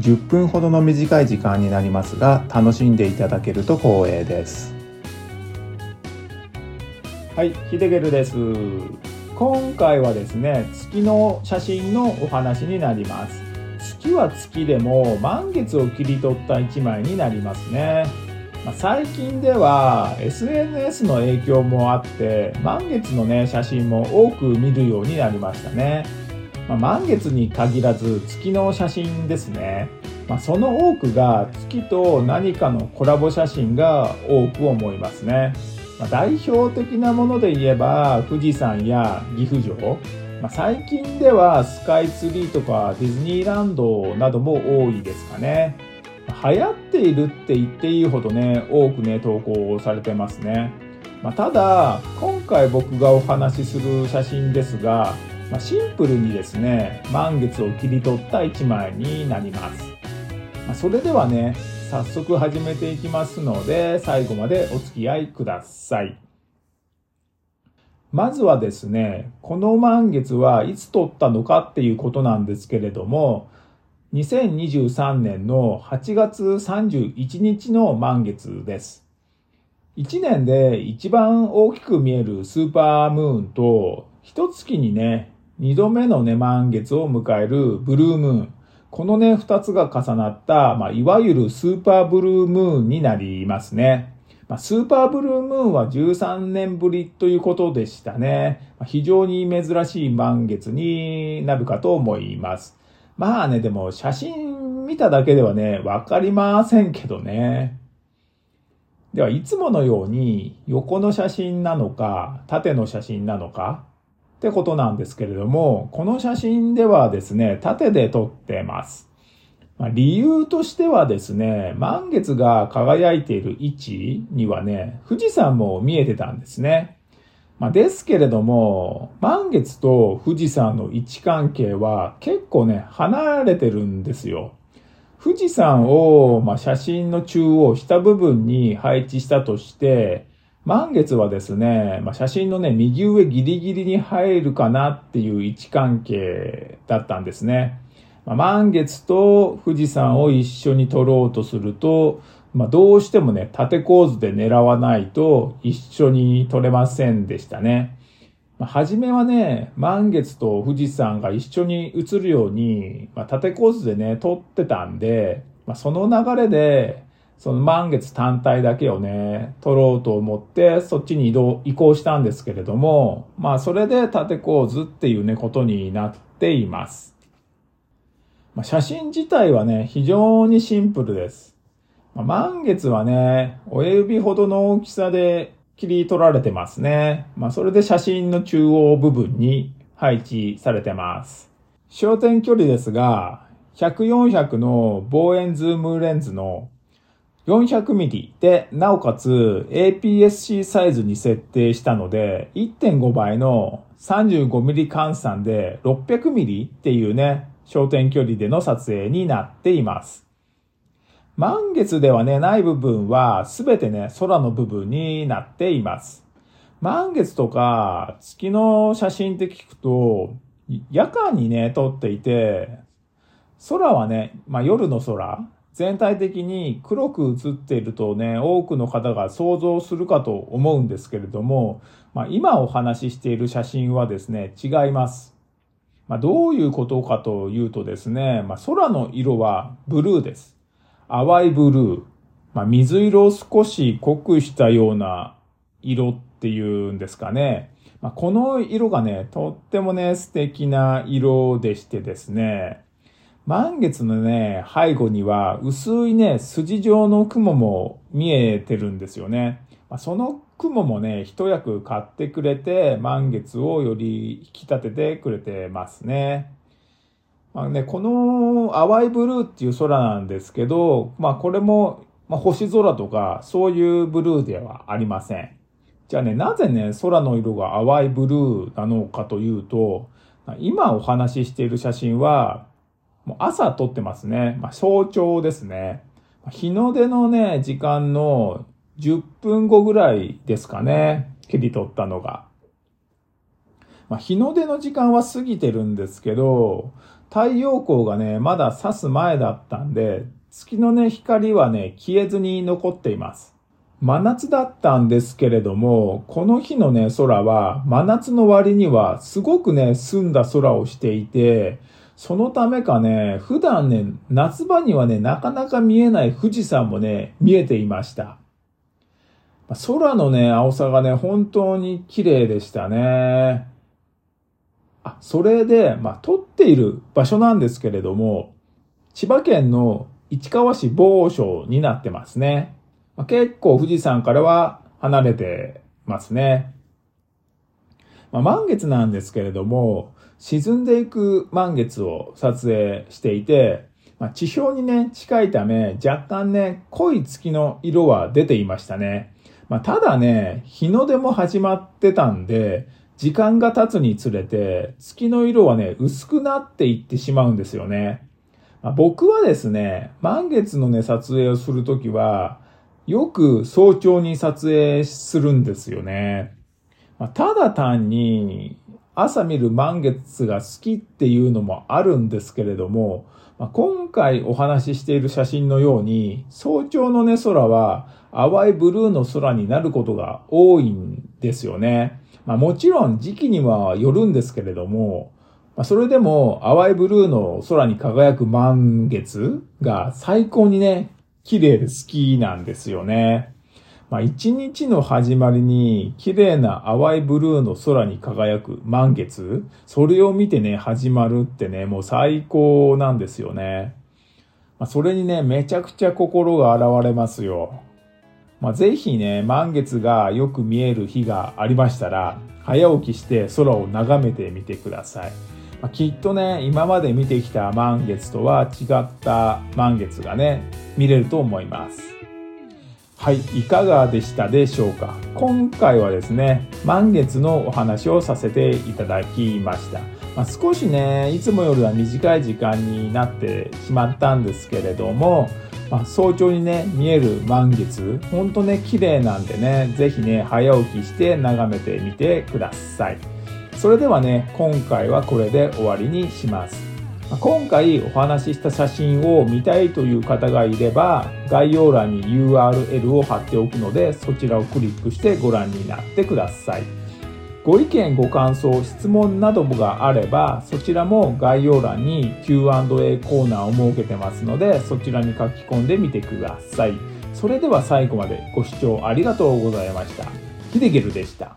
10分ほどの短い時間になりますが楽しんでいただけると光栄です。はいヒデゲルです。今回はですね月の写真のお話になります。月は月でも満月を切り取った1枚になりますね。ま、最近では SNS の影響もあって満月のね写真も多く見るようになりましたね、まあ、満月に限らず月の写真ですね、まあ、その多くが月と何かのコラボ写真が多く思いますね、ま代表的なもので言えば富士山や岐阜城まあ、最近ではスカイツリーとかディズニーランドなども多いですかね。流行っているって言っていいほどね、多くね、投稿されてますね。ま、ただ、今回僕がお話しする写真ですが、まあ、シンプルにですね、満月を切り取った1枚になります。まあ、それではね、早速始めていきますので、最後までお付き合いください。まずはですね、この満月はいつ撮ったのかっていうことなんですけれども、2023年の8月31日の満月です。1年で一番大きく見えるスーパームーンと、一月にね、2度目のね、満月を迎えるブルームーン。このね、2つが重なった、まあ、いわゆるスーパーブルームーンになりますね。まあ、スーパーブルームーンは13年ぶりということでしたね。まあ、非常に珍しい満月になるかと思います。まあね、でも写真見ただけではね、わかりませんけどね。では、いつものように横の写真なのか、縦の写真なのかってことなんですけれども、この写真ではですね、縦で撮ってます。ま、理由としてはですね、満月が輝いている位置にはね、富士山も見えてたんですね。まあ、ですけれども、満月と富士山の位置関係は結構ね、離れてるんですよ。富士山を、ま、写真の中央下部分に配置したとして、満月はですね、まあ、写真のね、右上ギリギリに入るかなっていう位置関係だったんですね。まあ、満月と富士山を一緒に撮ろうとすると、まあ、どうしてもね、縦構図で狙わないと一緒に撮れませんでしたね。まあ、初めはね、満月と富士山が一緒に映るように、まあ、縦構図でね、撮ってたんで、まあ、その流れで、その満月単体だけをね、撮ろうと思って、そっちに移動、移行したんですけれども、まあそれで縦構図っていうね、ことになっています。まあ、写真自体はね、非常にシンプルです。まあ、満月はね、親指ほどの大きさで切り取られてますね。まあ、それで写真の中央部分に配置されてます。焦点距離ですが、100、400の望遠ズームレンズの 400mm で、なおかつ APS-C サイズに設定したので、1.5倍の 35mm 換算で 600mm っていうね、焦点距離での撮影になっています。満月ではね、ない部分はすべてね、空の部分になっています。満月とか月の写真って聞くと、夜間にね、撮っていて、空はね、まあ夜の空、全体的に黒く映っているとね、多くの方が想像するかと思うんですけれども、まあ今お話ししている写真はですね、違います。まあ、どういうことかというとですね、まあ、空の色はブルーです。淡いブルー。まあ、水色を少し濃くしたような色っていうんですかね。まあ、この色がね、とってもね、素敵な色でしてですね、満月のね、背後には薄いね、筋状の雲も見えてるんですよね。ま、その雲もね、一役買ってくれて、満月をより引き立ててくれてますね。まあね、この淡いブルーっていう空なんですけど、まあこれもまあ、星空とかそういうブルーではありません。じゃあね、なぜね、空の色が淡いブルーなのかというと、今お話ししている写真は、もう朝撮ってますね。まあ、早朝ですね。日の出のね、時間の10分後ぐらいですかね。切り取ったのが。まあ、日の出の時間は過ぎてるんですけど、太陽光がね、まだ差す前だったんで、月のね、光はね、消えずに残っています。真夏だったんですけれども、この日のね、空は、真夏の割には、すごくね、澄んだ空をしていて、そのためかね、普段ね、夏場にはね、なかなか見えない富士山もね、見えていました。空のね、青さがね、本当に綺麗でしたね。あ、それで、まあ、撮っている場所なんですけれども、千葉県の市川市某所になってますね。まあ、結構富士山からは離れてますね。まあ、満月なんですけれども、沈んでいく満月を撮影していて、まあ、地表にね、近いため、若干ね、濃い月の色は出ていましたね。まあ、ただね、日の出も始まってたんで、時間が経つにつれて、月の色はね、薄くなっていってしまうんですよね。まあ、僕はですね、満月のね、撮影をするときは、よく早朝に撮影するんですよね。まあ、ただ単に、朝見る満月が好きっていうのもあるんですけれども、まあ、今回お話ししている写真のように、早朝のね、空は淡いブルーの空になることが多いんですよね。まあ、もちろん時期にはよるんですけれども、まあ、それでも淡いブルーの空に輝く満月が最高にね、綺麗で好きなんですよね。まあ、一日の始まりに綺麗な淡いブルーの空に輝く満月、それを見てね、始まるってね、もう最高なんですよね。まあ、それにね、めちゃくちゃ心が現れますよ。まあ、ぜひね、満月がよく見える日がありましたら、早起きして空を眺めてみてください。まあ、きっとね、今まで見てきた満月とは違った満月がね、見れると思います。はい、いかがでしたでしょうか？今回はですね、満月のお話をさせていただきました。まあ、少しね、いつもよりは短い時間になってしまったんですけれども、まあ、早朝にね、見える満月、ほんとね、綺麗なんでね、ぜひね、早起きして眺めてみてください。それではね、今回はこれで終わりにします。今回お話しした写真を見たいという方がいれば、概要欄に URL を貼っておくので、そちらをクリックしてご覧になってください。ご意見、ご感想、質問などがあれば、そちらも概要欄に Q&A コーナーを設けてますので、そちらに書き込んでみてください。それでは最後までご視聴ありがとうございました。ヒデゲルでした。